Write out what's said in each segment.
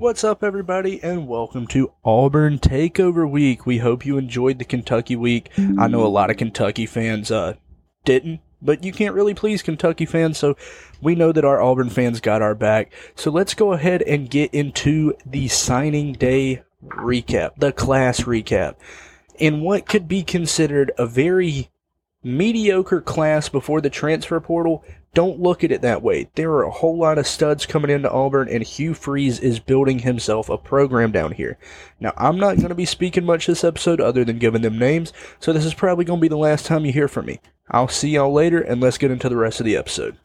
What's up, everybody, and welcome to Auburn Takeover Week. We hope you enjoyed the Kentucky week. I know a lot of Kentucky fans uh, didn't, but you can't really please Kentucky fans, so we know that our Auburn fans got our back. So let's go ahead and get into the signing day recap, the class recap. In what could be considered a very mediocre class before the transfer portal, don't look at it that way. There are a whole lot of studs coming into Auburn, and Hugh Freeze is building himself a program down here. Now, I'm not going to be speaking much this episode other than giving them names, so this is probably going to be the last time you hear from me. I'll see y'all later, and let's get into the rest of the episode.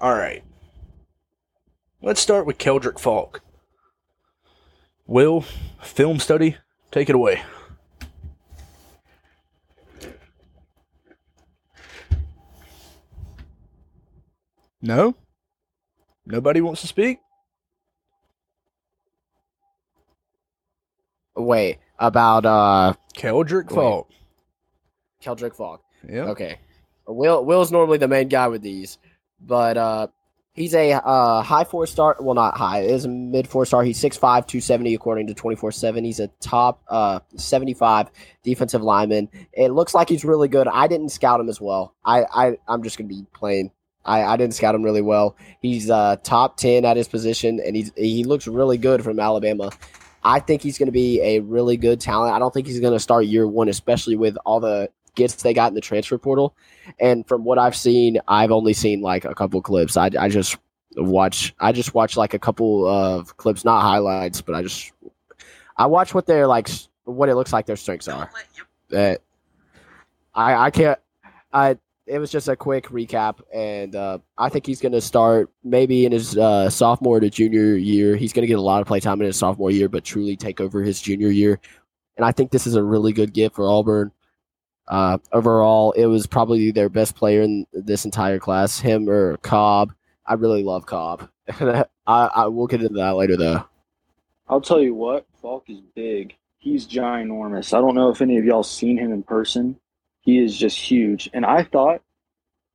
Alright. Let's start with Keldrick Faulk. Will, film study, take it away. No? Nobody wants to speak? Wait, about uh Keldrick. Faulk. Keldrick Faulk. Yeah. Okay. Will Will's normally the main guy with these, but uh he's a uh high four star well not high, is a mid four star. He's 6'5, 270 according to 24-7. He's a top uh 75 defensive lineman. It looks like he's really good. I didn't scout him as well. I, I I'm just gonna be plain. I, I didn't scout him really well. He's uh top ten at his position and he's he looks really good from Alabama. I think he's going to be a really good talent. I don't think he's going to start year one, especially with all the gets they got in the transfer portal. And from what I've seen, I've only seen like a couple clips. I, I just watch. I just watch like a couple of clips, not highlights, but I just I watch what they're like, what it looks like their strengths are. That I I can't. I it was just a quick recap, and uh, I think he's going to start maybe in his uh, sophomore to junior year. He's going to get a lot of play time in his sophomore year, but truly take over his junior year. And I think this is a really good gift for Auburn. Uh, overall, it was probably their best player in this entire class, him or Cobb. I really love Cobb. I, I will get into that later, though. I'll tell you what, Faulk is big. He's ginormous. I don't know if any of y'all seen him in person. He is just huge. And I thought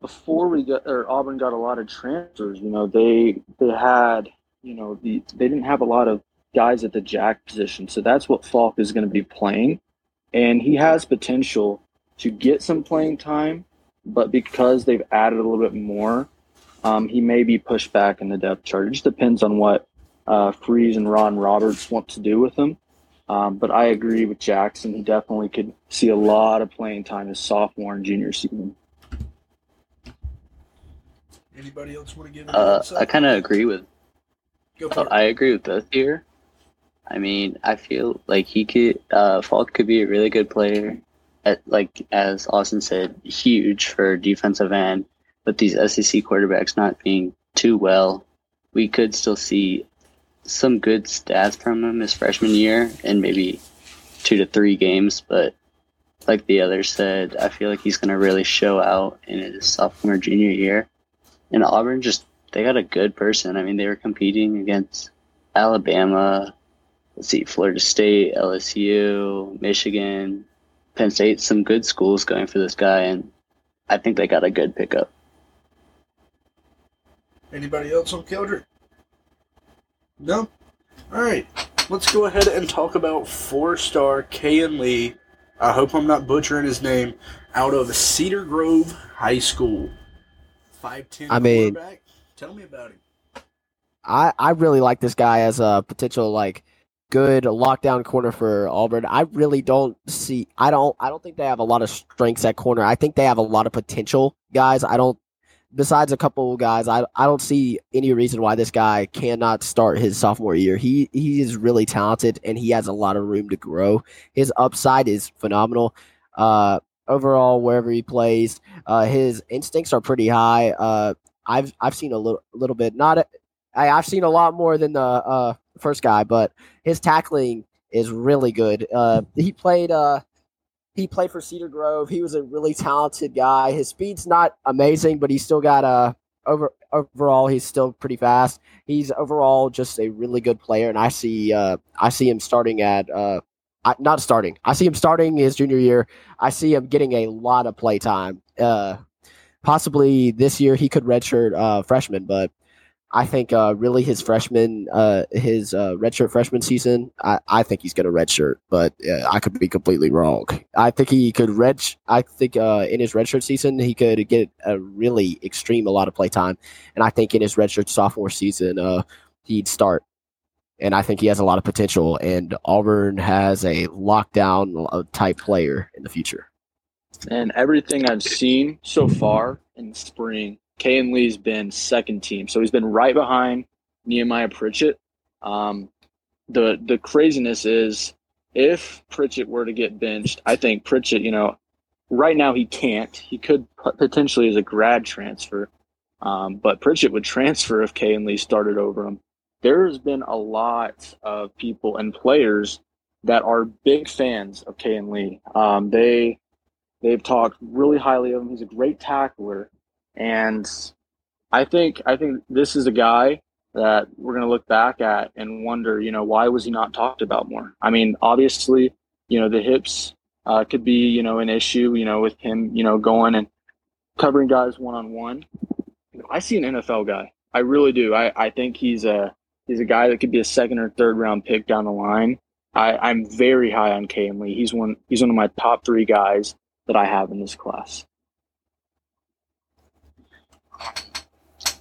before we got or Auburn got a lot of transfers, you know, they they had, you know, the they didn't have a lot of guys at the jack position. So that's what Faulk is going to be playing. And he has potential to get some playing time, but because they've added a little bit more, um, he may be pushed back in the depth chart. It just depends on what uh, Freeze and Ron Roberts want to do with him. Um, but I agree with Jackson. He definitely could see a lot of playing time his sophomore and junior season. Anybody else want to give Uh, I kind of agree with. Go for it. I agree with both here. I mean, I feel like he could. Uh, Faulk could be a really good player. At, like as Austin said, huge for defensive end. But these SEC quarterbacks not being too well, we could still see some good stats from him his freshman year and maybe two to three games. But like the others said, I feel like he's going to really show out in his sophomore junior year. And Auburn just they got a good person. I mean, they were competing against Alabama, let's see, Florida State, LSU, Michigan, Penn State, some good schools going for this guy, and I think they got a good pickup. Anybody else on Keldrick? No? Alright. Let's go ahead and talk about four star Kayin Lee. I hope I'm not butchering his name. Out of Cedar Grove High School. 5'10 I mean- quarterback. Tell me about him. I, I really like this guy as a potential like good lockdown corner for Auburn. I really don't see I don't I don't think they have a lot of strengths at corner. I think they have a lot of potential guys. I don't besides a couple guys, I I don't see any reason why this guy cannot start his sophomore year. He he is really talented and he has a lot of room to grow. His upside is phenomenal. Uh overall wherever he plays, uh his instincts are pretty high. Uh I've I've seen a little little bit not I, I've seen a lot more than the uh, first guy, but his tackling is really good. Uh, he played uh, he played for Cedar Grove. He was a really talented guy. His speed's not amazing, but he's still got a over overall he's still pretty fast. He's overall just a really good player, and I see uh, I see him starting at uh, I, not starting. I see him starting his junior year. I see him getting a lot of play time. Uh, possibly this year he could redshirt uh, freshman, but I think uh, really his freshman, uh, his uh, redshirt freshman season, I, I think he's going to redshirt, but I could be completely wrong. I think he could red. I think uh, in his redshirt season he could get a really extreme a lot of play time, and I think in his redshirt sophomore season uh, he'd start. And I think he has a lot of potential, and Auburn has a lockdown uh, type player in the future. And everything I've seen so far in spring Kayin Lee's been second team, so he's been right behind Nehemiah Pritchett. Um, the the craziness is if Pritchett were to get benched, I think Pritchett, you know, right now he can't. He could potentially as a grad transfer, um, but Pritchett would transfer if Kayin Lee started over him. There's been a lot of people and players that are big fans of Kayin Lee. Um, they they've talked really highly of him. He's a great tackler. And I think I think this is a guy that we're going to look back at and wonder, you know, why was he not talked about more? I mean, obviously, you know, the hips uh, could be, you know, an issue, you know, with him, you know, going and covering guys one on one. I see an NFL guy. I really do. I, I think he's a he's a guy that could be a second or third round pick down the line. I, I'm very high on Kayin Lee. He's one he's one of my top three guys that I have in this class.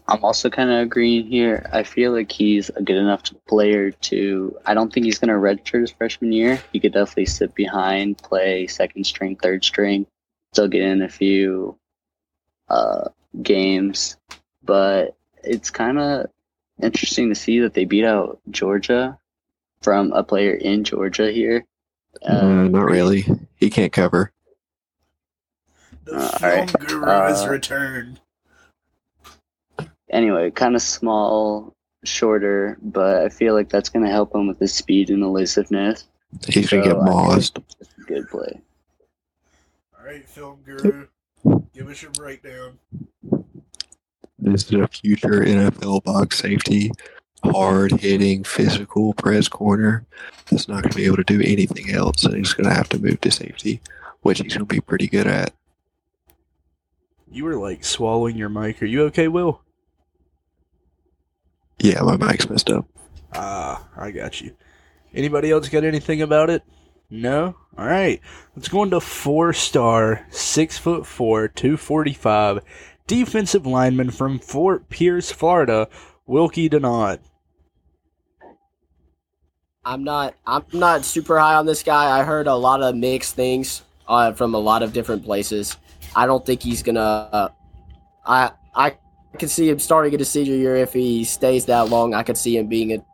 I'm also kind of agreeing here. I feel like he's a good enough player to. I don't think he's going to redshirt his freshman year. He could definitely sit behind, play second string, third string, still get in a few uh, games. But it's kind of interesting to see that they beat out Georgia from a player in Georgia here. Uh, uh, not really. He can't cover. The uh, film right. guru has uh, returned anyway, kind of small, shorter, but I feel like that's going to help him with his speed and elusiveness. He's so going to get mauled. Good play. All right, film guru, give us your breakdown. This is a future NFL box safety, hard hitting, physical press corner. That's not going to be able to do anything else, and he's going to have to move to safety, which he's going to be pretty good at. You were like swallowing your mic. Are you okay, Will? Yeah, my mic's messed up. Ah, I got you. Anybody else got anything about it? No? Alright. Let's go into four star, six foot four, two forty five, defensive lineman from Fort Pierce, Florida, Wilky Denaud. I'm not I'm not super high on this guy. I heard a lot of mixed things uh, from a lot of different places. I don't think he's gonna. Uh, I I I could see him starting his senior year if he stays that long. I could see him being a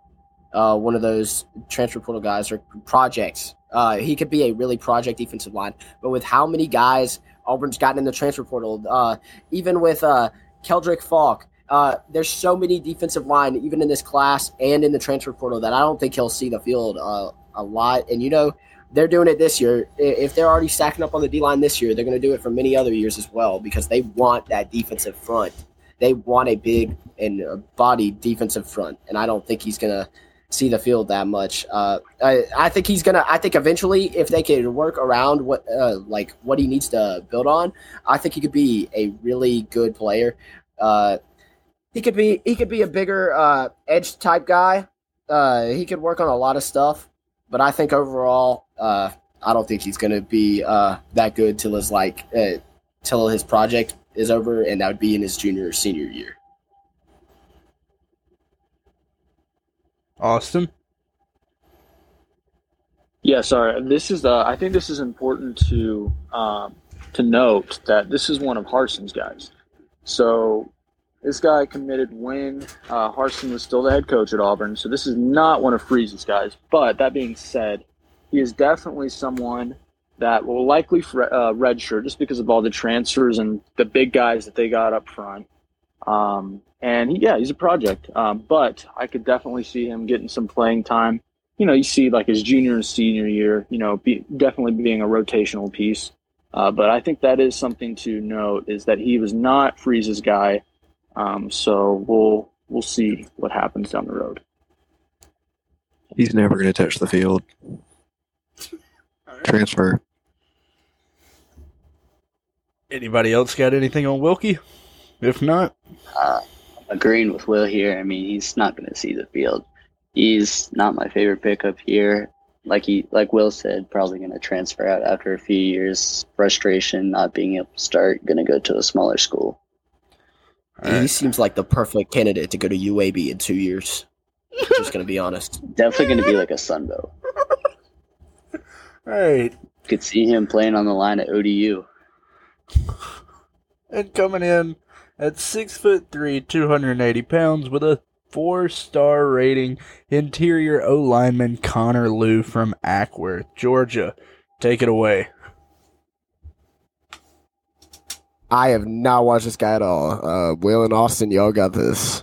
uh, one of those transfer portal guys or projects. Uh, he could be a really project defensive line, but with how many guys Auburn's gotten in the transfer portal, uh, even with uh, Keldrick Faulk, uh, there's so many defensive line, even in this class and in the transfer portal, that I don't think he'll see the field uh, a lot. And you know, they're doing it this year. If they're already stacking up on the D line this year, they're going to do it for many other years as well because they want that defensive front they want a big and body defensive front, and I don't think he's gonna see the field that much. Uh, I, I think he's gonna. I think eventually, if they could work around what uh, like what he needs to build on, I think he could be a really good player. Uh, he could be he could be a bigger uh, edge type guy. Uh, he could work on a lot of stuff, but I think overall, uh, I don't think he's gonna be that good till his like till his project is over, and that would be in his junior or senior year. Austin. Yeah, sorry. This is the. I think this is important to um, to note that this is one of Harsin's guys. So this guy committed when uh, Harsin was still the head coach at Auburn. So this is not one of Freeze's guys. But that being said, he is definitely someone that will likely uh, redshirt just because of all the transfers and the big guys that they got up front. Um, and he, yeah, he's a project. Um, but I could definitely see him getting some playing time. You know, you see like his junior and senior year, you know, be, definitely being a rotational piece. Uh, but I think that is something to note is that he was not Freeze's guy. Um, so we'll we'll see what happens down the road. He's never going to touch the field. Transfer. Anybody else got anything on Wilky? If not, uh, agreeing with Will here. I mean, he's not going to see the field. He's not my favorite pickup here. Like he, like Will said, probably going to transfer out after a few years. Frustration, not being able to start, going to go to a smaller school. He seems like the perfect candidate to go to UAB in two years. Just gonna be honest. Definitely going to be like a Sunbelt. All right. Could see him playing on the line at ODU. And coming in at six foot three, 280 pounds, with a four star rating, interior O lineman Connor Lew from Acworth, Georgia. Take it away. I have not watched this guy at all. Uh, Will and Austin, y'all got this.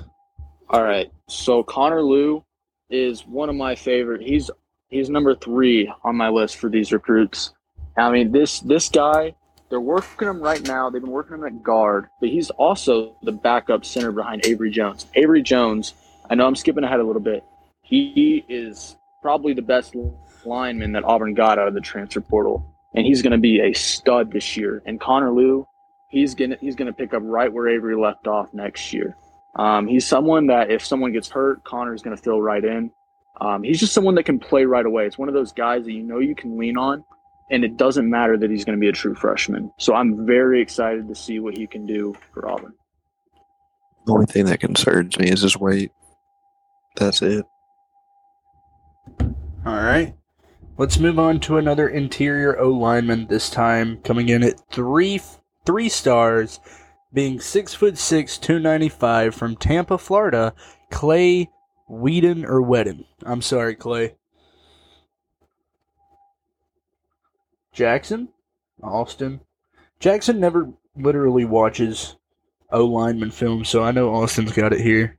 All right. So Connor Lew is one of my favorite. He's he's number three on my list for these recruits. I mean, this this guy, they're working him right now. They've been working him at guard, but he's also the backup center behind Avery Jones. Avery Jones, I know I'm skipping ahead a little bit. He is probably the best lineman that Auburn got out of the transfer portal, and he's going to be a stud this year. And Connor Lew, he's gonna he's gonna pick up right where Avery left off next year. Um, he's someone that if someone gets hurt, Connor's gonna fill right in. Um, he's just someone that can play right away. It's one of those guys that you know you can lean on, and it doesn't matter that he's going to be a true freshman. So I'm very excited to see what he can do for Auburn. The only thing that concerns me is his weight. That's it. All right. Let's move on to another interior O lineman. This time coming in at three three stars, being six foot six, two ninety five from Tampa, Florida. Clay Whedon or Wedden. I'm sorry, Clay. Jackson, Austin. Jackson never literally watches O lineman film, so I know Austin's got it here.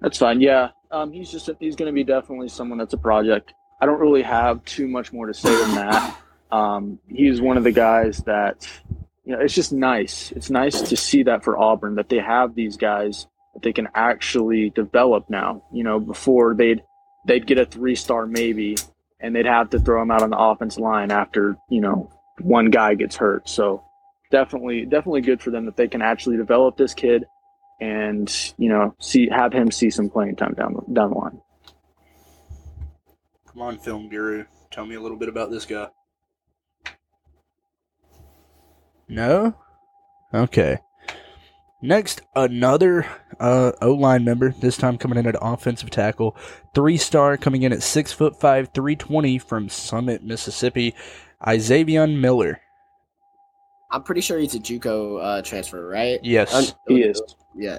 That's fine. Yeah, um, he's just he's going to be definitely someone that's a project. I don't really have too much more to say than that. Um, he's one of the guys that you know. It's just nice. It's nice to see that for Auburn that they have these guys that they can actually develop now. You know, before they'd they'd get a three star maybe, and they'd have to throw him out on the offense line after you know one guy gets hurt. So definitely definitely good for them that they can actually develop this kid and you know see have him see some playing time down down the line. Come on, film guru. Tell me a little bit about this guy. No? Okay. Next, another uh, O line member. This time coming in at offensive tackle, three star coming in at six foot five, three twenty from Summit, Mississippi. Izavion Miller. I'm pretty sure he's a JUCO uh, transfer, right? Yes, Un- He is. Yeah.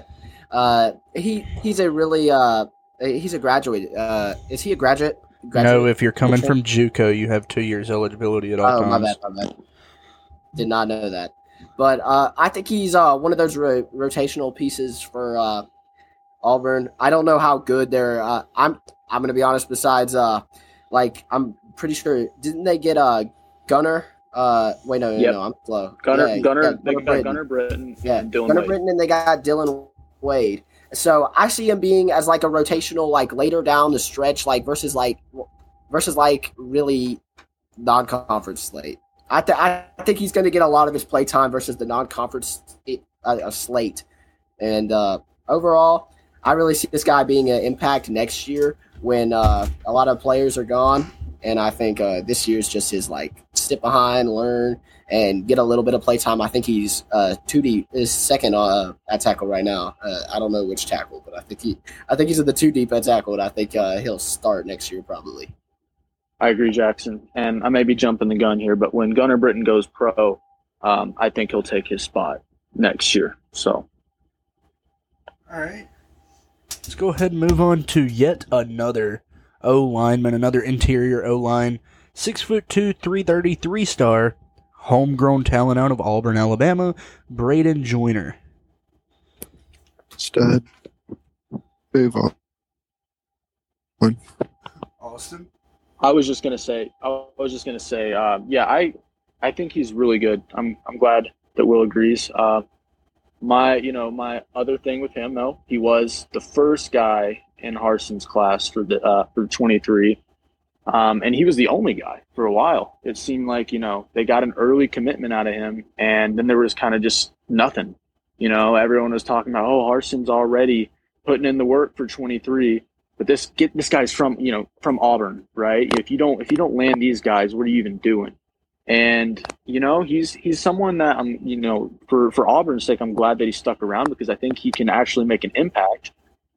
Uh, he he's a really uh he's a graduate. Uh, is he a graduate? graduate? no. If you're coming from JUCO, you have two years eligibility at all Oh, my bad, my bad. Did not know that. But uh, I think he's uh, one of those ro- rotational pieces for uh, Auburn. I don't know how good they're. Uh, I'm. I'm gonna be honest. Besides, uh, like I'm pretty sure. Didn't they get uh, Gunner? Uh, wait, no, no, Yep. no, I'm slow. Gunner Yeah, Gunner yeah, they got Britton. Gunner Britton Yeah, and Dylan Gunner Wade. Britton, and they got Dylan Wade. So I see him being as like a rotational, like later down the stretch, like versus like versus like really non-conference slate. I th- I think he's going to get a lot of his play time versus the non-conference uh, uh, slate. And uh, overall, I really see this guy being an impact next year when uh, a lot of players are gone. And I think uh, this is just his like sit behind, learn, and get a little bit of play time. I think he's uh, two deep, is second uh, at tackle right now. I don't know which tackle, but I think he, I think he's in the two deep at tackle, and I think he'll start next year probably. I agree, Jackson. And I may be jumping the gun here, but when Gunner Britton goes pro, um, I think he'll take his spot next year. So All right. Let's go ahead and move on to yet another O lineman, another interior O line. Six foot two, three thirty, three star, homegrown talent out of Auburn, Alabama, Bradyn Joiner. Stud. Move on. Austin. I was just gonna say, I was just gonna say, uh, yeah, I, I think he's really good. I'm, I'm glad that Will agrees. Uh, my, you know, my other thing with him though, he was the first guy in Harsin's class for the uh, for 23, um, and he was the only guy for a while. It seemed like you know they got an early commitment out of him, and then there was kind of just nothing. You know, everyone was talking about, oh, Harsin's already putting in the work for 23. But this get this guy's from you know from Auburn, right? If you don't if you don't land these guys, what are you even doing? And you know he's he's someone that I'm you know for for Auburn's sake, I'm glad that he stuck around because I think he can actually make an impact.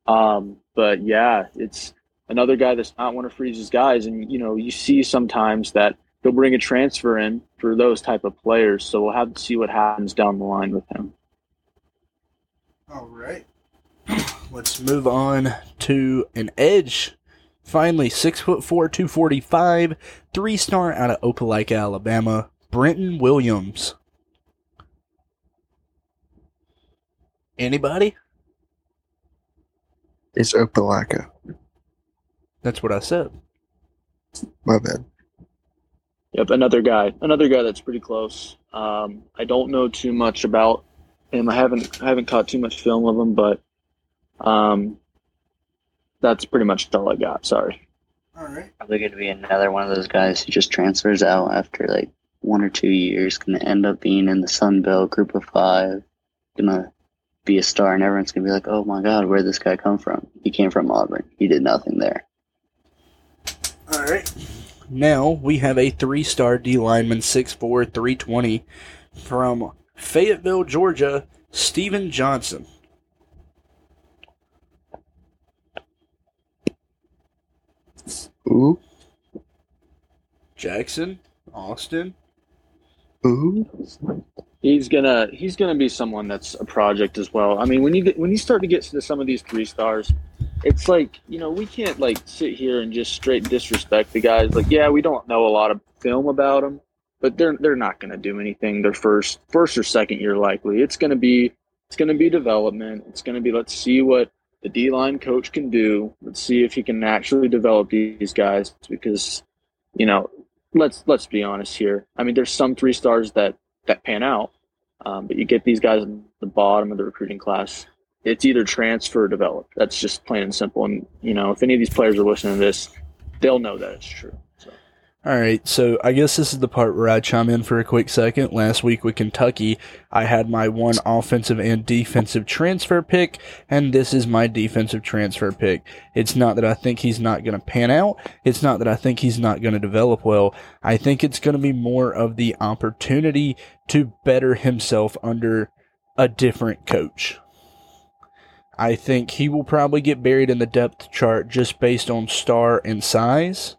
Um, but yeah, it's another guy that's not one of Freeze's guys, and you know you see sometimes that they'll bring a transfer in for those type of players. So we'll have to see what happens down the line with him. All right. Let's move on to an edge. Finally, six foot four, two forty five, three star out of Opelika, Alabama, Brenton Williams. Anybody? It's Opelika. That's what I said. My bad. Yep, another guy, another guy that's pretty close. Um, I don't know too much about him. I haven't I haven't caught too much film of him, but um, that's pretty much all I got. Sorry. All right. Probably going to be another one of those guys who just transfers out after like one or two years. Going to end up being in the Sun Belt Group of Five. Going to be a star, and everyone's going to be like, "Oh my God, where did this guy come from? He came from Auburn. He did nothing there." All right. Now we have a three star D lineman, 6'4, 320, from Fayetteville, Georgia, Stephen Johnson. Ooh, Jackson, Austin. ooh. He's gonna he's gonna be someone that's a project as well. I mean, when you get when you start to get to some of these three stars, it's like you know we can't like sit here and just straight disrespect the guys. Like, yeah, we don't know a lot of film about them, but they're they're not gonna do anything their first first or second year likely. It's gonna be it's gonna be development. It's gonna be let's see what the D line coach can do. Let's see if he can actually develop these guys because you know let's let's be honest here. I mean, there's some three stars that that pan out, um, but you get these guys at the bottom of the recruiting class. It's either transfer or develop. That's just plain and simple. And you know, if any of these players are listening to this, they'll know that it's true. All right, so I guess this is the part where I chime in for a quick second. Last week with Kentucky, I had my one offensive and defensive transfer pick, and this is my defensive transfer pick. It's not that I think he's not going to pan out. It's not that I think he's not going to develop well. I think it's going to be more of the opportunity to better himself under a different coach. I think he will probably get buried in the depth chart just based on star and size.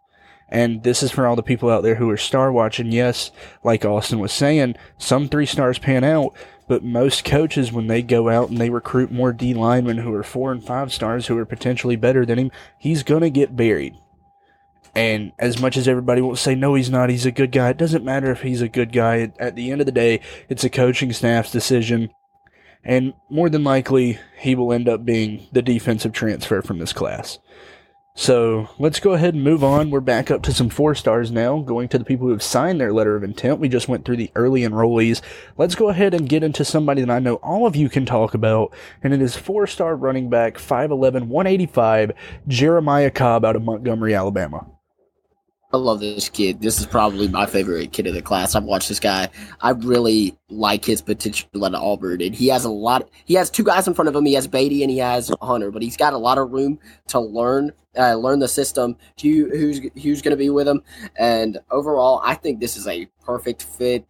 And this is for all the people out there who are star watching. Yes, like Austin was saying, some three stars pan out, but most coaches, when they go out and they recruit more D linemen who are four and five stars who are potentially better than him, he's going to get buried. And as much as everybody will say, no, he's not, he's a good guy, it doesn't matter if he's a good guy. At the end of the day, it's a coaching staff's decision. And more than likely, he will end up being the defensive transfer from this class. So let's go ahead and move on. We're back up to some four stars now, going to the people who have signed their letter of intent. We just went through the early enrollees. Let's go ahead and get into somebody that I know all of you can talk about, and it is four star running back, 5'11, 185, Jeremiah Cobb out of Montgomery, Alabama. I love this kid. This is probably my favorite kid of the class. I've watched this guy. I really like his potential at Auburn, and he has a lot. He has two guys in front of him. He has Battie and he has Hunter, but he's got a lot of room to learn, uh, learn the system. Who, who's who's going to be with him? And overall, I think this is a perfect fit.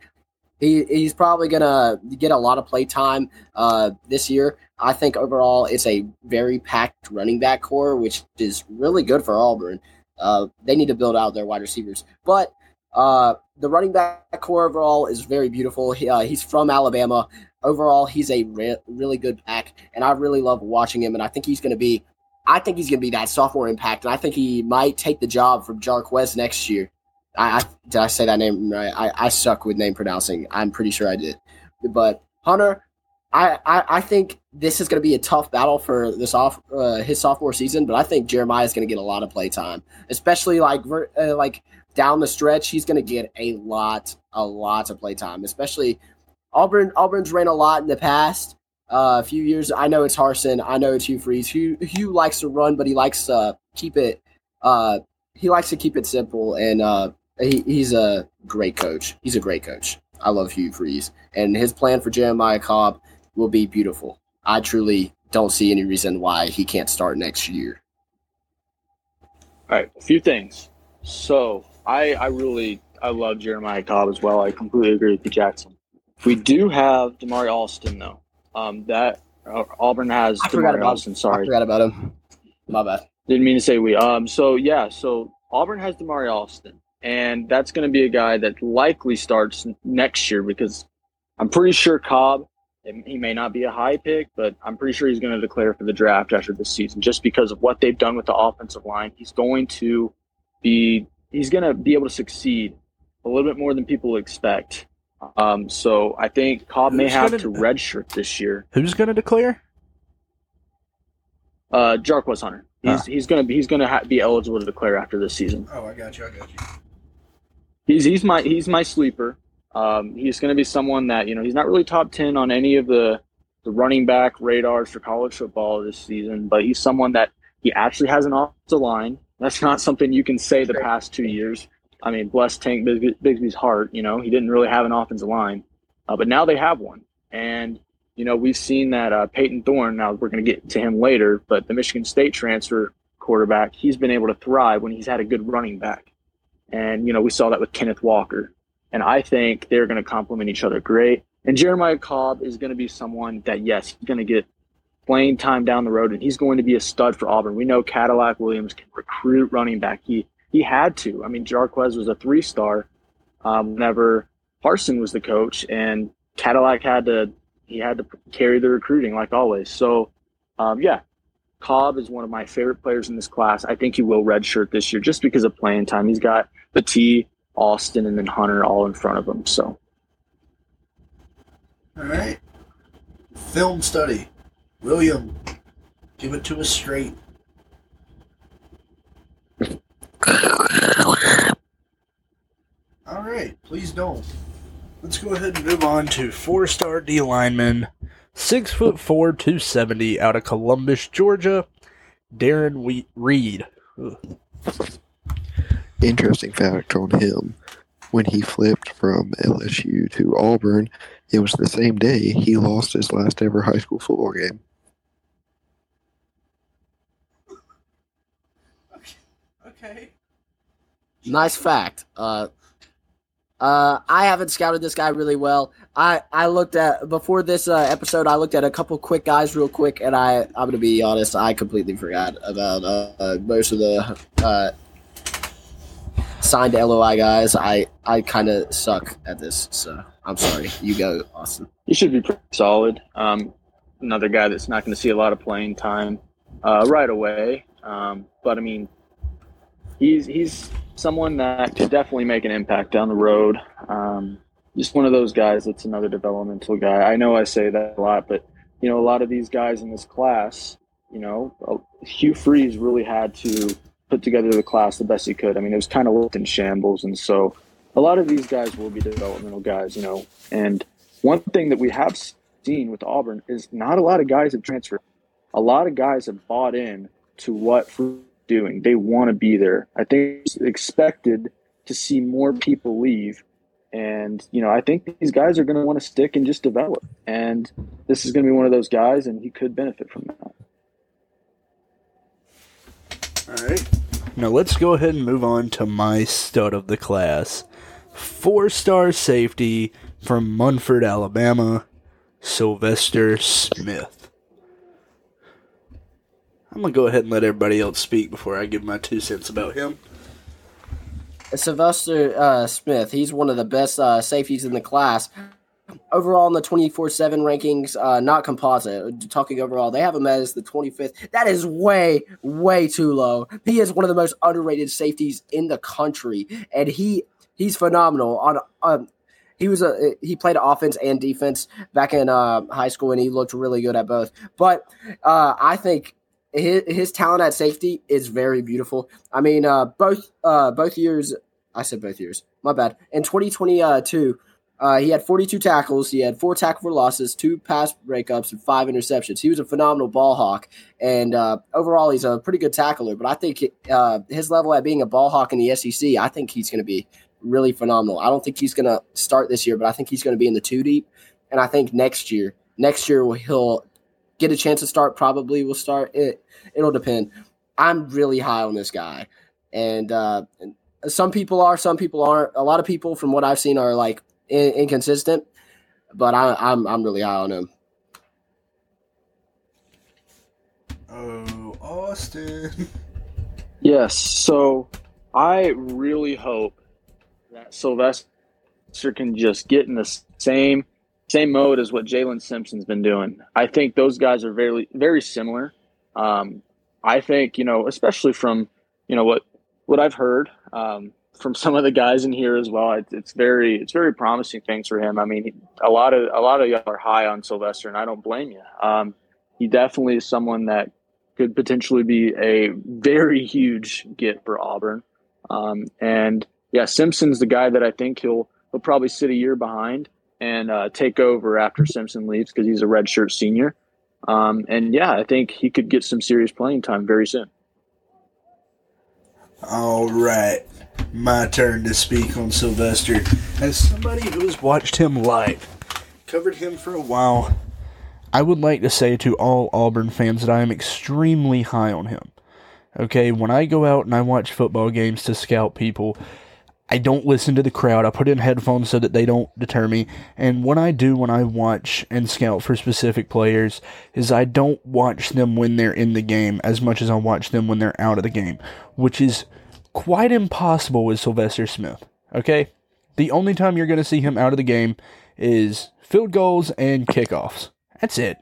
He he's probably going to get a lot of play time uh, this year. I think overall, it's a very packed running back core, which is really good for Auburn. Uh, they need to build out their wide receivers. But uh, the running back core overall is very beautiful. He, uh, he's from Alabama. Overall, he's a re- really good back, and I really love watching him. And I think he's going to be, I think he's going to be that sophomore impact, and I think he might take the job from Jarquez next year. I, I did I say that name right? I, I suck with name pronouncing. I'm pretty sure I did. But Hunter, I, I, think this is going to be a tough battle for this off uh, his sophomore season, but I think Jeremiah is going to get a lot of play time, especially like uh, like down the stretch. He's going to get a lot a lot of play time, especially Auburn. Auburn's ran a lot in the past uh, few years. I know it's Harsin. I know it's Hugh Freeze. Hugh Hugh likes to run, but he likes to keep it. Uh, he likes to keep it simple, and uh, he, he's a great coach. He's a great coach. I love Hugh Freeze, and his plan for Jeremiah Cobb will be beautiful. I truly don't see any reason why he can't start next year. All right, a few things. So I I really I love Jeremiah Cobb as well. I completely agree with you, Jackson. We do have Damari Alston though. Um, that uh, Auburn has I Damari Alston. I Sorry, forgot about him. My bad. didn't mean to say we. Um, so yeah, so Auburn has Damari Alston, and that's going to be a guy that likely starts n- next year because I'm pretty sure Cobb. And He may not be a high pick, but I'm pretty sure he's going to declare for the draft after this season, just because of what they've done with the offensive line. He's going to be he's going to be able to succeed a little bit more than people expect. Um, so I think Cobb may have gonna- to redshirt this year. Who's going to declare? Uh, Jarquez Hunter. He's he's gonna be he's gonna ha- be eligible to declare after this season. Oh, I got you. I got you. He's he's my he's my sleeper. Um, he's going to be someone that you know he's not really top ten on any of the the running back radars for college football this season, but he's someone that he actually has an offensive line. That's not something you can say the past two years. I mean, bless Tank Bigsby- Bigsby's heart. You know, he didn't really have an offensive line, uh, but now they have one. And you know, we've seen that uh, Payton Thorne. Now we're going to get to him later, but the Michigan State transfer quarterback, he's been able to thrive when he's had a good running back. And you know, we saw that with Kenneth Walker. And I think they're going to complement each other great. And Jeremiah Cobb is going to be someone that, yes, he's going to get playing time down the road, and he's going to be a stud for Auburn. We know Cadillac Williams can recruit running back. He he had to. I mean, Jarquez was a three star um, whenever Harsin was the coach, and Cadillac had to he had to carry the recruiting like always. So, um, yeah, Cobb is one of my favorite players in this class. I think he will redshirt this year just because of playing time. He's got the T, Austin, and then Hunter all in front of him. So. All right. Film study. William, give it to us straight. All right, please don't. Let's go ahead and move on to four-star D lineman, six foot four, two seventy, out of Columbus, Georgia, Darron we- Reed. Ugh. Interesting fact on him when he flipped from LSU to Auburn, it was the same day he lost his last ever high school football game. Okay. Nice fact. Uh, uh, I haven't scouted this guy really well. I, I looked at before this uh, episode. I looked at a couple quick guys real quick, and I I'm gonna be honest. I completely forgot about uh, uh, most of the uh, signed LOI guys. I I kind of suck at this, so I'm sorry. You go, Austin. He should be pretty solid. Um, another guy that's not going to see a lot of playing time uh, right away. Um, but I mean, he's he's someone that could definitely make an impact down the road. Um, just one of those guys that's another developmental guy. I know I say that a lot, but you know, a lot of these guys in this class, you know, uh, Hugh Freeze really had to put together the class the best he could. I mean, it was kind of left in shambles, and so a lot of these guys will be developmental guys, you know. And one thing that we have seen with Auburn is not a lot of guys have transferred. A lot of guys have bought in to what is doing. They want to be there. I think it's expected to see more people leave. And, you know, I think these guys are going to want to stick and just develop. And this is going to be one of those guys, and he could benefit from that. All right. Now let's go ahead and move on to my stud of the class. Four star safety from Munford, Alabama, Sylvester Smith. I'm going to go ahead and let everybody else speak before I give my two cents about him. Sylvester uh, Smith. He's one of the best uh, safeties in the class. Overall, in the 24 7 rankings, uh, not composite, talking overall, they have him as the 25th. That is way, way too low. He is one of the most underrated safeties in the country, and he he's phenomenal. On um, He was a he played offense and defense back in uh, high school, and he looked really good at both. But uh, I think his, his talent at safety is very beautiful. I mean, uh, both uh, both years. I said both years. My bad. In 2022, uh, he had 42 tackles. He had four tackle for losses, two pass breakups, and five interceptions. He was a phenomenal ball hawk, and uh, overall, he's a pretty good tackler. But I think uh, his level at being a ball hawk in the SEC, I think he's going to be really phenomenal. I don't think he's going to start this year, but I think he's going to be in the two deep. And I think next year, next year he'll get a chance to start. Probably will start. It it'll depend. I'm really high on this guy, and, uh, and some people are, some people aren't. A lot of people, from what I've seen, are like in, inconsistent. But I, I'm I'm really high on him. Oh, Austin. Yes. So I really hope that Sylvester can just get in the same same mode as what Jaylin Simpson's been doing. I think those guys are very very similar. Um, I think you know, especially from you know what what I've heard um, from some of the guys in here as well. It, it's very it's very promising things for him. I mean, a lot of a lot of y'all are high on Sylvester, and I don't blame you. Um, he definitely is someone that could potentially be a very huge get for Auburn. Um, and yeah, Simpson's the guy that I think he'll he'll probably sit a year behind and uh, take over after Simpson leaves because he's a redshirt senior. Um, and yeah, I think he could get some serious playing time very soon. All right, my turn to speak on Sylvester. As somebody who has watched him live, covered him for a while, I would like to say to all Auburn fans that I am extremely high on him. Okay, when I go out and I watch football games to scout people, I don't listen to the crowd. I put in headphones so that they don't deter me. And what I do when I watch and scout for specific players is I don't watch them when they're in the game as much as I watch them when they're out of the game, which is quite impossible with Sylvester Smith. Okay? The only time you're going to see him out of the game is field goals and kickoffs. That's it.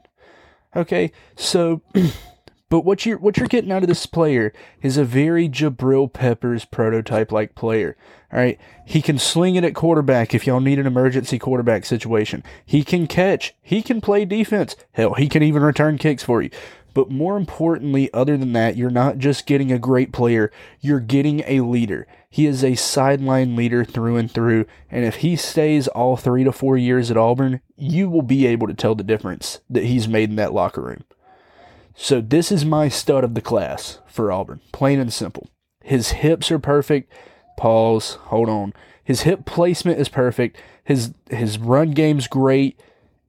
Okay? So But what you're what you're getting out of this player is a very Jabril Peppers prototype like player. All right, he can sling it at quarterback if y'all need an emergency quarterback situation. He can catch. He can play defense. Hell, he can even return kicks for you. But more importantly, other than that, you're not just getting a great player, you're getting a leader. He is a sideline leader through and through, and if he stays all three to four years at Auburn, you will be able to tell the difference that he's made in that locker room. So this is my stud of the class for Auburn, plain and simple. His hips are perfect. Pause. Hold on. His hip placement is perfect. His his run game's great.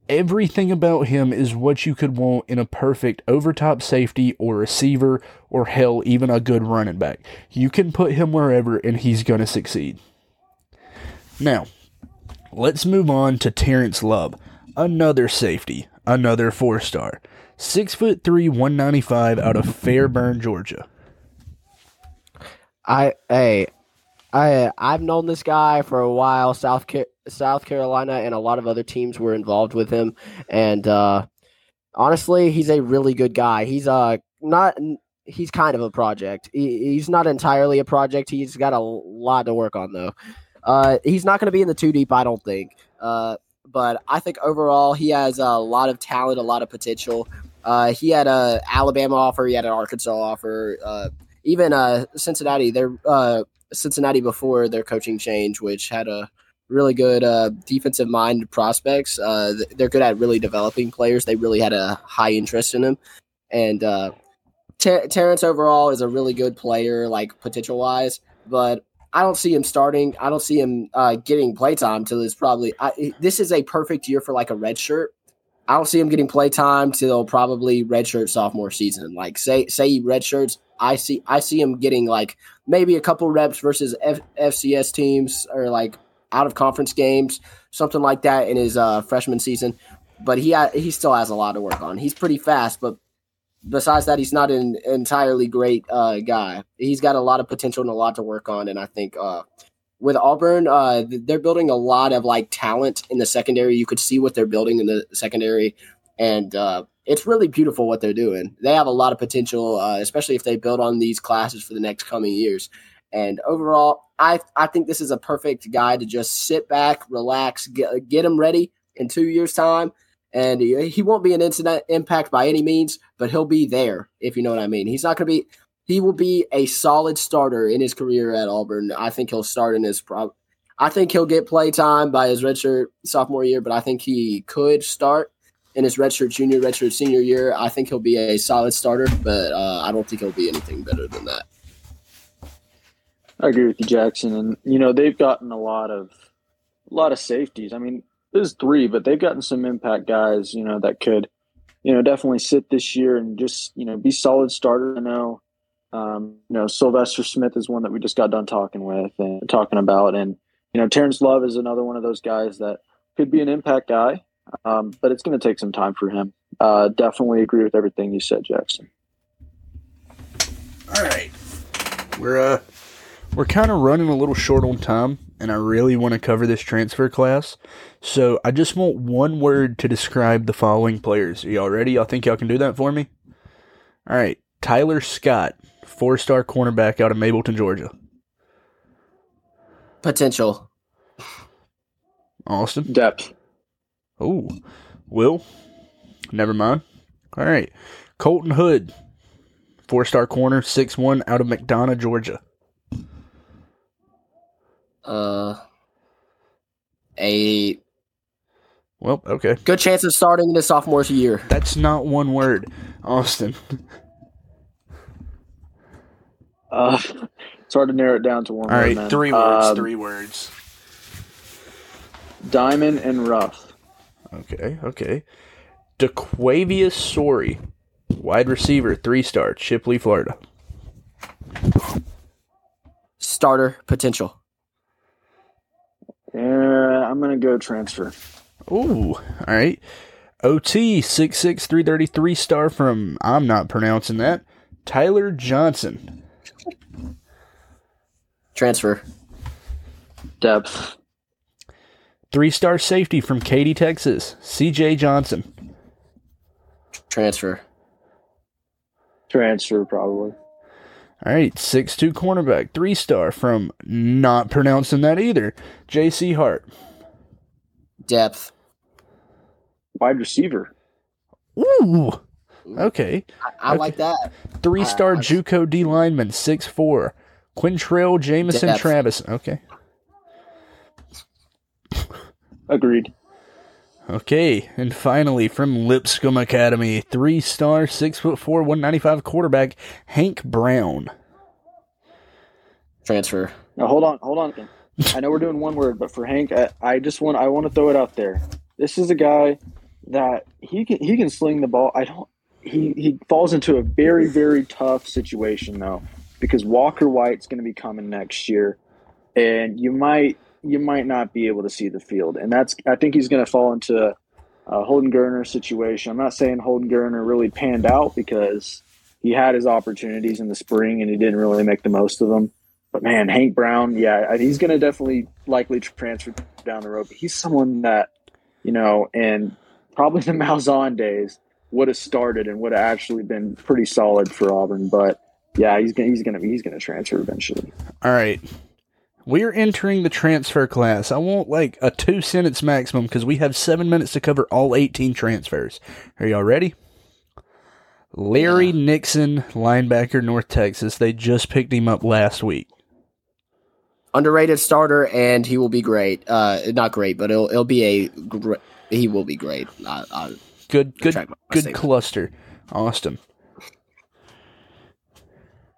Everything about him is what you could want in a perfect overtop safety or receiver or hell even a good running back. You can put him wherever and he's going to succeed. Now, let's move on to Terrence Love, another safety, another four star. Six foot three, one ninety five, out of Fairburn, Georgia. I hey, I I've known this guy for a while. South Car- South Carolina and a lot of other teams were involved with him, and uh, honestly, he's a really good guy. He's uh not he's kind of a project. He, he's not entirely a project. He's got a lot to work on though. Uh, he's not going to be in the two deep, I don't think. Uh, but I think overall he has a lot of talent, a lot of potential. Uh, he had a Alabama offer, he had an Arkansas offer, uh, even uh, Cincinnati. Their uh, Cincinnati before their coaching change, which had a really good uh, defensive mind prospects. Uh, they're good at really developing players. They really had a high interest in him, and Ter- Terrence overall is a really good player, like potential wise, but I don't see him starting. I don't see him uh, getting playtime till it's probably. I, this is a perfect year for like a red shirt. I don't see him getting playtime till probably redshirt sophomore season. Like say say he redshirts, I see I see him getting like maybe a couple reps versus F- FCS teams or like out of conference games, something like that in his uh, freshman season. But he ha- he still has a lot to work on. He's pretty fast, but besides that, he's not an entirely great uh, guy. He's got a lot of potential and a lot to work on. And I think uh, with Auburn, uh, they're building a lot of like talent in the secondary. You could see what they're building in the secondary, and uh, it's really beautiful what they're doing. They have a lot of potential, uh, especially if they build on these classes for the next coming years. And overall, I I think this is a perfect guy to just sit back, relax, get get him ready in two years' time and he won't be an instant impact by any means, but he'll be there if you know what I mean. He's not going to be. He will be a solid starter in his career at Auburn. I think he'll start in his. Pro- I think he'll get play time by his redshirt sophomore year, but I think he could start in his redshirt junior, redshirt senior year. I think he'll be a solid starter, but uh, I don't think he'll be anything better than that. I agree with you, Jackson. And you know they've gotten a lot of a lot of safeties. I mean, there's three, but they've gotten some impact guys, you know, that could, you know, definitely sit this year and just, you know, be solid starter. I know, um, you know, Sylvester Smith is one that we just got done talking with and talking about. And, you know, Terrence Love is another one of those guys that could be an impact guy, um, but it's going to take some time for him. Uh, definitely agree with everything you said, Jackson. All right, we're uh, we're kind of running a little short on time, and I really want to cover this transfer class. So I just want one word to describe the following players. Are y'all ready? Y'all think y'all can do that for me? All right, Tyler Scott, four-star cornerback out of Mableton, Georgia. Potential. Austin. Depth. Oh, Will. Never mind. All right, Colton Hood, four-star corner, six-one out of McDonough, Georgia. Uh, a Well, okay. good chance of starting in his sophomore year. That's not one word, Austin. Uh, it's hard to narrow it down to one. All word, three words. Um, three words. Diamond and rough. Okay, okay. DeQuavius Sorry, wide receiver, three star, Chipley, Florida. Starter potential. Yeah, I'm gonna go transfer. Ooh, all right. OT six six three thirty three star from I'm not pronouncing that. Tyler Johnson. Transfer. Depth. Three star safety from Katy, Texas. CJ Johnson. Transfer. Transfer probably. All right, six two cornerback, three star from not pronouncing that either. JC Hart. Depth. Wide receiver. Ooh. Okay. I, I Okay. like that. Three star Uh, JUCO D lineman, six four. Quintrell Jameson Depth. Travis. Okay. Agreed. Okay. And finally, from Lipscomb Academy, three star, six foot four, one ninety five quarterback, Hank Brown. Transfer. Now hold on, hold on. I know we're doing one word, but for Hank, I, I just want I want to throw it out there. This is a guy that he can he can sling the ball. I don't. He he falls into a very very tough situation though, because Walker White's going to be coming next year, and you might you might not be able to see the field, and that's I think he's going to fall into a Holden Geriner situation. I'm not saying Holden Geriner really panned out because he had his opportunities in the spring and he didn't really make the most of them. But man, Hank Brown, yeah, he's going to definitely likely transfer down the road. But he's someone that, you know, and probably the Malzahn days would have started and would have actually been pretty solid for Auburn. But yeah, he's gonna he's gonna he's gonna transfer eventually. All right. We're entering the transfer class. I want like a two sentence maximum because we have seven minutes to cover all 18 transfers. Are y'all ready? Larry Nixon, linebacker, North Texas. They just picked him up last week. Underrated starter, and he will be great. Uh, not great, but it'll it'll be a. Gr- he will be great. I, I, Good, good, good statement. cluster. Austin.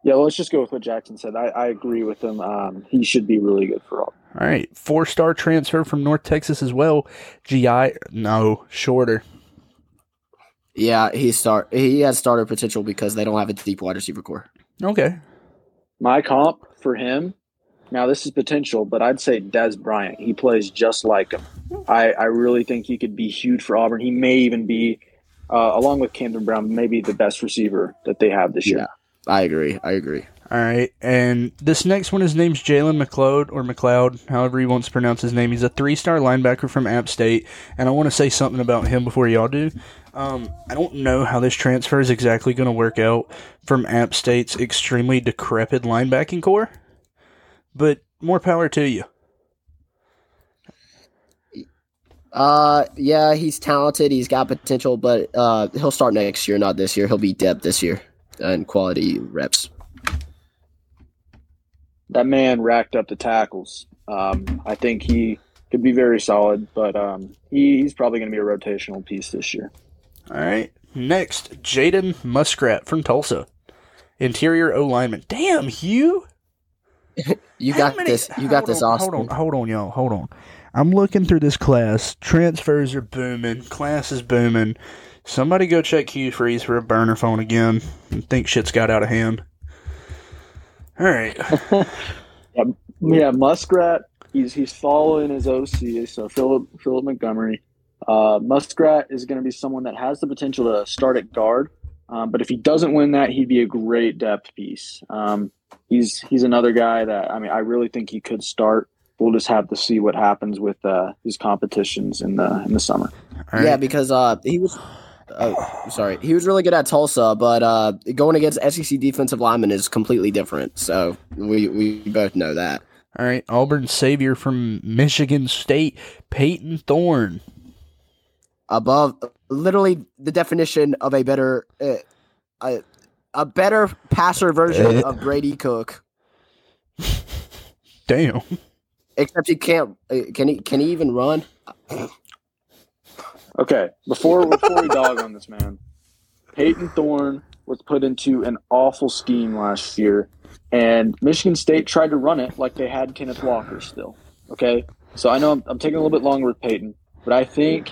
Yeah, let's just go with what Jackson said. I, I agree with him. Um, he should be really good for Auburn. All right. Four star transfer from North Texas as well. GI, no, shorter. yeah, he start. He has starter potential because they don't have a deep wide receiver core. Okay. My comp for him, now this is potential, but I'd say Dez Bryant. He plays just like him. I, I really think he could be huge for Auburn. He may even be, uh, along with Camden Brown, maybe the best receiver that they have this year. Yeah. I agree. I agree. All right, and this next one, his name's Jalen McLeod or McLeod, however he wants to pronounce his name. He's a three-star linebacker from App State, and I want to say something about him before y'all do. Um, I don't know how this transfer is exactly going to work out from App State's extremely decrepit linebacking core, but more power to you. Uh, yeah, he's talented. He's got potential, but uh, he'll start next year, not this year. He'll be depth this year and quality reps. That man racked up the tackles. Um, I think he could be very solid, but um, he, he's probably going to be a rotational piece this year. All right, next, Jaden Muskrat from Tulsa, interior O lineman. Damn, Hugh. You How got many- this. You got hold this, on, Austin. Hold on, hold on, y'all. Hold on. I'm looking through this class. Transfers are booming. Class is booming. Somebody go check Hugh Freeze for a burner phone again. I think shit's got out of hand. All right. Yeah, Muskrat. He's he's following his OC, so Philip Philip Montgomery. Uh, Muskrat is going to be someone that has the potential to start at guard, um, but if he doesn't win that, he'd be a great depth piece. Um, he's he's another guy that I mean I really think he could start. We'll just have to see what happens with uh, his competitions in the in the summer. All Yeah, because uh, he was. Oh, sorry. He was really good at Tulsa, but uh, going against SEC defensive linemen is completely different. So we we both know that. All right. Auburn savior from Michigan State, Payton Thorne. Above, literally the definition of a better, uh, a, a better passer version of Brady Cook. Damn. Except he can't. uh, Can he? Can he even run? Okay, before before we dog on this man, Payton Thorne was put into an awful scheme last year, and Michigan State tried to run it like they had Kenneth Walker still. Okay, so I know I'm, I'm taking a little bit longer with Payton, but I think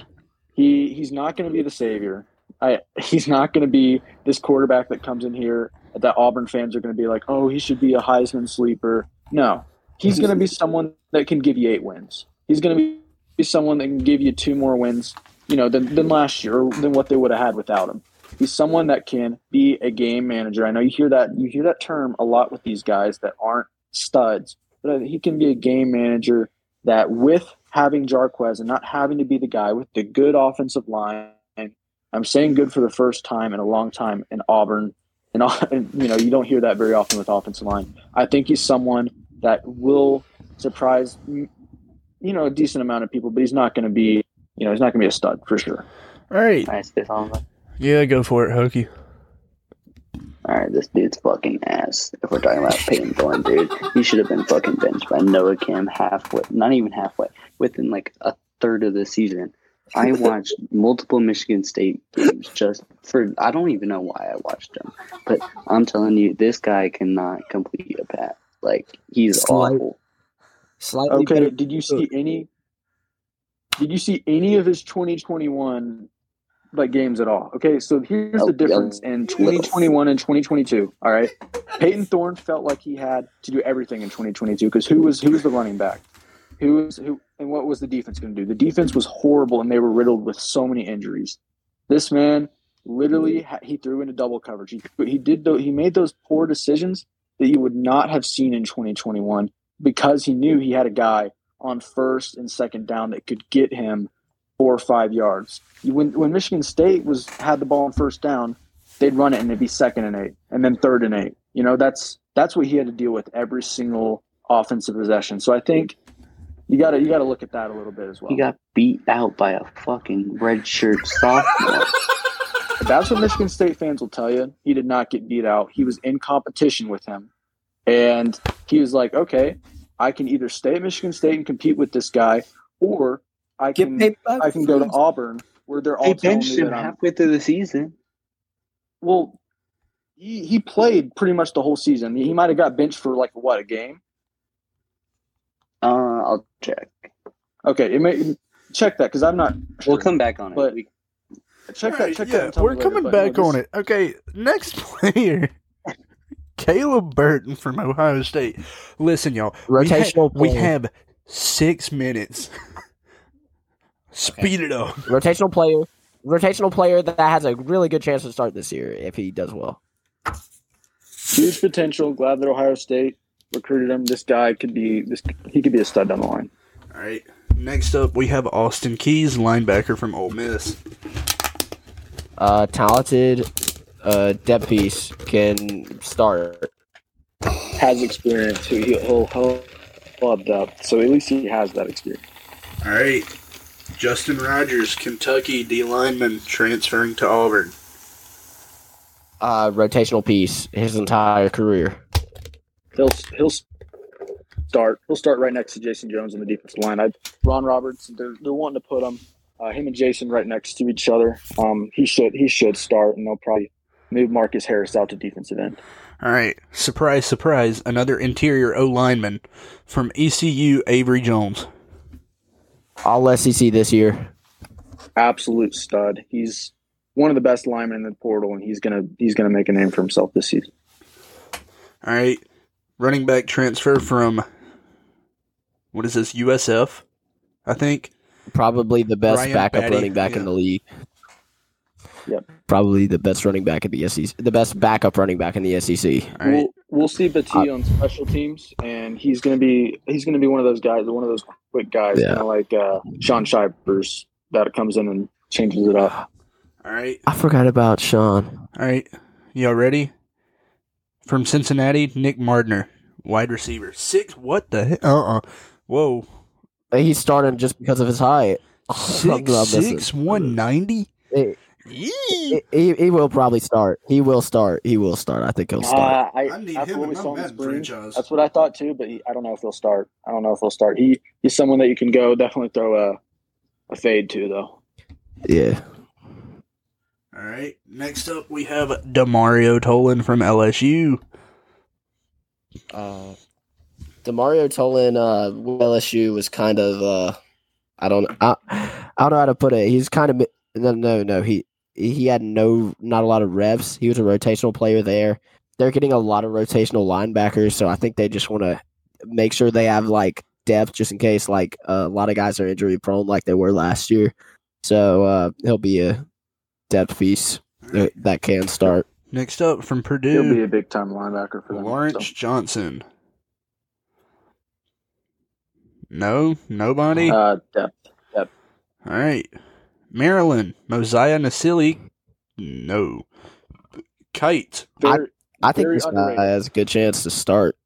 he he's not going to be the savior. I he's not going to be this quarterback that comes in here that Auburn fans are going to be like, oh, he should be a Heisman sleeper. No, he's going to be someone that can give you eight wins. He's going to be someone that can give you two more wins you know, than, than last year than what they would have had without him. He's someone that can be a game manager. I know you hear that you hear that term a lot with these guys that aren't studs, but uh, he can be a game manager that with having Jarquez and not having to be the guy with the good offensive line. I'm saying good for the first time in a long time in Auburn. And, and you know, you don't hear that very often with offensive line. I think he's someone that will surprise you know a decent amount of people, but he's not going to be you know, he's not going to be a stud for sure. All right. Nice bit on that. Yeah, go for it, Hokey. All right, this dude's fucking ass. If we're talking about Payton Thorne, dude, he should have been fucking benched by Noah Kim halfway, not even halfway, within like a third of the season. I watched multiple Michigan State games just for, I don't even know why I watched them, but I'm telling you, this guy cannot complete a pass. Like, he's Slight- awful. Slightly Okay, better. did you see any? Did you see any of his 2021 like games at all? Okay, so here's Oh, the difference in 2021 and 2022. All right, Payton Thorne felt like he had to do everything in 2022 because who was who was the running back? Who was who? And what was the defense going to do? The defense was horrible, and they were riddled with so many injuries. This man literally mm-hmm. he threw into double coverage. He he did tho- he made those poor decisions that you would not have seen in 2021 because he knew he had a guy on first and second down that could get him four or five yards. When when Michigan State was had the ball on first down, they'd run it and it'd be second and eight, and then third and eight. You know that's that's what he had to deal with every single offensive possession. So I think you got to you got to look at that a little bit as well. He got beat out by a fucking red shirt sophomore. That's what Michigan State fans will tell you. He did not get beat out. He was in competition with him. And he was like, okay, I can either stay at Michigan State and compete with this guy, or I can I can go to. Auburn where they're all They telling benched him halfway through the season. well he, he played pretty much the whole season. He might have got benched for like what, a game? Uh, I'll check. Okay, it may check that because I'm not sure. We'll come back on it. But- We- check that Alright, check yeah, that and tell me we're later, coming but back no, on this- it. Okay, next player. Caleb Burton from Ohio State. Listen, y'all. we ha- We, have six minutes. Speed it up. rotational player. Rotational player that has a really good chance to start this year if he does well. huge potential. Glad that Ohio State recruited him. This guy could be this. He could be a stud down the line. All right. Next up, we have Austin Keys, linebacker from Ole Miss. Uh, talented, uh, depth piece can start. Has experience. He- He'll he'll he'll depth. So at least he has that experience. All right. Justin Rogers, Kentucky D lineman, transferring to Auburn. Uh, rotational piece his entire career. He'll he'll start. He'll start right next to Jason Jones on the defensive line. I Ron Roberts. They're they're wanting to put him uh, him and Jason right next to each other. Um, he should he should start, and they'll probably move Marcus Harris out to defensive end. All right, surprise, surprise, another interior O lineman from ECU, Avery Jones. All SEC this year. Absolute stud. He's one of the best linemen in the portal, and he's gonna he's gonna make a name for himself this season. All right, running back transfer from what is this USF? I think. Probably the best Ryan backup Battie, running back yeah. in the league. Yep. Probably the best running back in the SEC. The best backup running back in the SEC. All right, We'll we'll see Battie on special teams, and he's gonna be he's gonna be one of those guys, one of those quick guys, Yeah. kind of like uh, Shaun Shivers that comes in and changes it up. all right, I forgot about Sean. all right. Y'all ready? From Cincinnati, Nick Mardner, wide receiver, six. What the heck? Uh uh Whoa, He's starting just because of his height. six I'm six one ninety. He, he, he will probably start. He will start. He will start. I think he'll start. Uh, I, I need him what in my saw in the spring, franchise. That's what I thought too, but he, I don't know if he'll start. I don't know if he'll start. He he's someone that you can go definitely throw a a fade to though. yeah. All right. Next up, we have Demario Tolan from LSU. Uh, Demario Tolan, uh, with LSU was kind of, uh, I don't, I, I don't know how to put it. He's kind of, no, no, no. He, he had no, not a lot of reps. He was a rotational player there. They're getting a lot of rotational linebackers, so I think they just want to make sure they have like depth just in case like uh, a lot of guys are injury prone like they were last year. So uh, he'll be a depth piece that, that can start. Next up from Purdue, He'll be a big time linebacker for them. Lawrence so. Johnson. No, nobody. All Uh, depth. right. Maryland, Mosiah Nasili. No. Kite. Very, I think Very this guy has a good chance to start.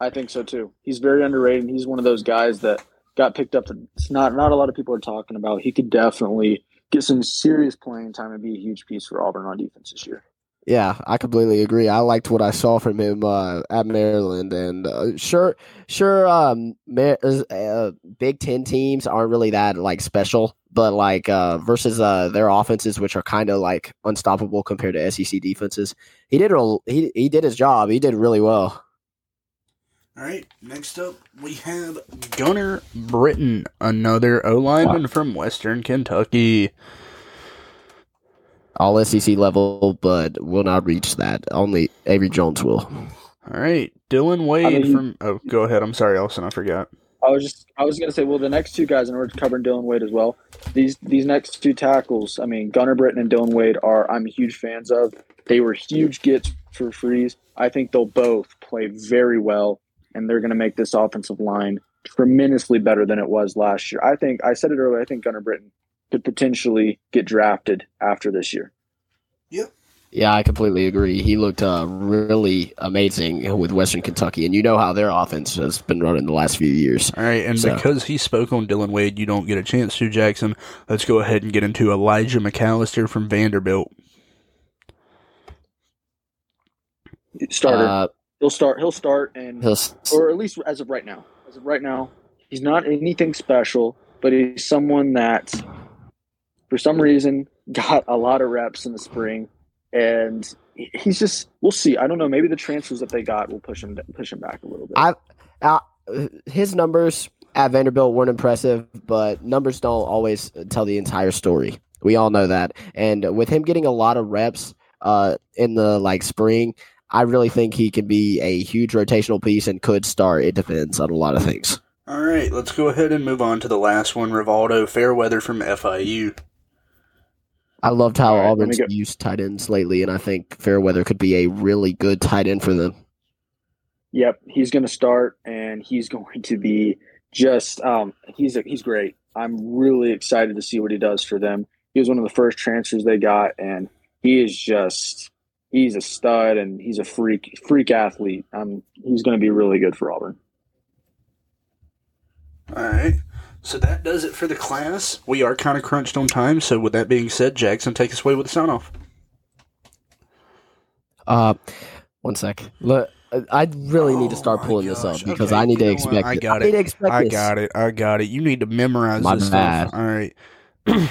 I think so too. He's very underrated. He's one of those guys that got picked up. It's not not a lot of people are talking about. He could definitely get some serious playing time and be a huge piece for Auburn on defense this year. Yeah, I completely agree. I liked what I saw from him uh, at Maryland, and uh, sure, sure, um, Mar- uh, Big Ten teams aren't really that like special, but like uh, versus uh, their offenses, which are kind of like unstoppable compared to SEC defenses, he did a, he he did his job. He did really well. All right. Next up, we have Gunnar Britton, another O lineman from Western Kentucky. All SEC level, but will not reach that. Only Avery Jones will. All right. Dillon Wade mean- from. Oh, go ahead. I'm sorry, Elson. I forgot. I was just I was gonna say, well, the next two guys, and we're covering Dillon Wade as well. These these next two tackles, I mean, Gunnar Britton and Dillon Wade are I'm huge fans of. They were huge gets for Freeze. I think they'll both play very well, and they're gonna make this offensive line tremendously better than it was last year. I think I said it earlier. I think Gunnar Britton could potentially get drafted after this year. Yeah, I completely agree. He looked uh, really amazing with Western Kentucky, and you know how their offense has been running the last few years. All right, and So- because he spoke on Dillon Wade, you don't get a chance to, Jackson. Let's go ahead and get into Elijah McAllister from Vanderbilt. Starter. Uh, he'll start. He'll start, and he'll s- or at least as of right now. As of right now, he's not anything special, but he's someone that, for some reason, got a lot of reps in the spring, and he's just. We'll see. I don't know. Maybe the transfers that they got will push him push him back a little bit. I- uh, his numbers at Vanderbilt weren't impressive, but numbers don't always tell the entire story. We all know that. And with him getting a lot of reps uh, in the like spring, I really think he can be a huge rotational piece and could start. It depends on a lot of things. All right, let's go ahead and move on to the last one, Rivaldo Fairweather from FIU. I loved how All right, let Auburn's me go- used tight ends lately, and I think Fairweather could be a really good tight end for them. Yep, he's going to start, and he's going to be just. Um, he's a, he's great. I'm really excited to see what he does for them. He was one of the first transfers they got, and he is just. He's a stud, and he's a freak freak athlete. Um, he's going to be really good for Auburn. All right, so that does it for the class. We are kind of crunched on time, so with that being said, Jackson, take us away with the sign off. Uh, one sec. Look, I really need to start Oh pulling this up because Okay, I need you to expect. I it. got I it. I this. got it. I got it. You need to memorize My this bad. stuff. All right.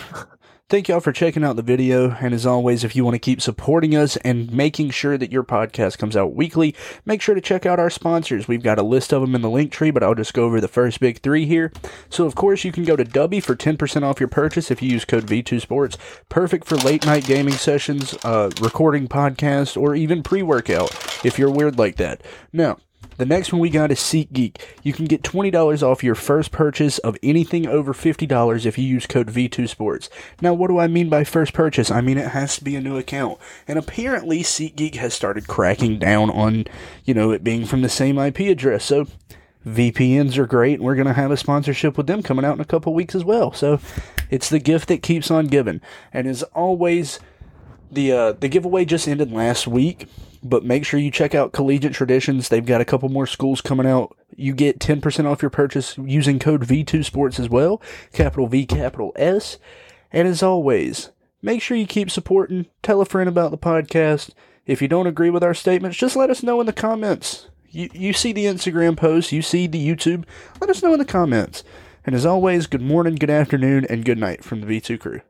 Thank y'all for checking out the video. And as always, if you want to keep supporting us and making sure that your podcast comes out weekly, make sure to check out our sponsors. We've got a list of them in the link tree, but I'll just go over the first big three here. So, of course, you can go to Dubby for 10% off your purchase if you use code V2Sports. Perfect for late night gaming sessions, uh, recording podcasts, or even pre workout if you're weird like that. Now, the next one we got is SeatGeek. You can get $20 off your first purchase of anything over $50 if you use code V2Sports. Now, what do I mean by first purchase? I mean it has to be a new account. And apparently, SeatGeek has started cracking down on, you know, it being from the same IP address. So, VPNs are great, and we're going to have a sponsorship with them coming out in a couple weeks as well. So, it's the gift that keeps on giving. And as always, the uh, the giveaway just ended last week, but make sure you check out Collegiate Traditions. They've got a couple more schools coming out. You get 10% off your purchase using code V2 Sports as well, capital V, capital S. And as always, make sure you keep supporting. Tell a friend about the podcast. If you don't agree with our statements, just let us know in the comments. You you see the Instagram post, you see the YouTube. Let us know in the comments. And as always, good morning, good afternoon, and good night from the V2 crew.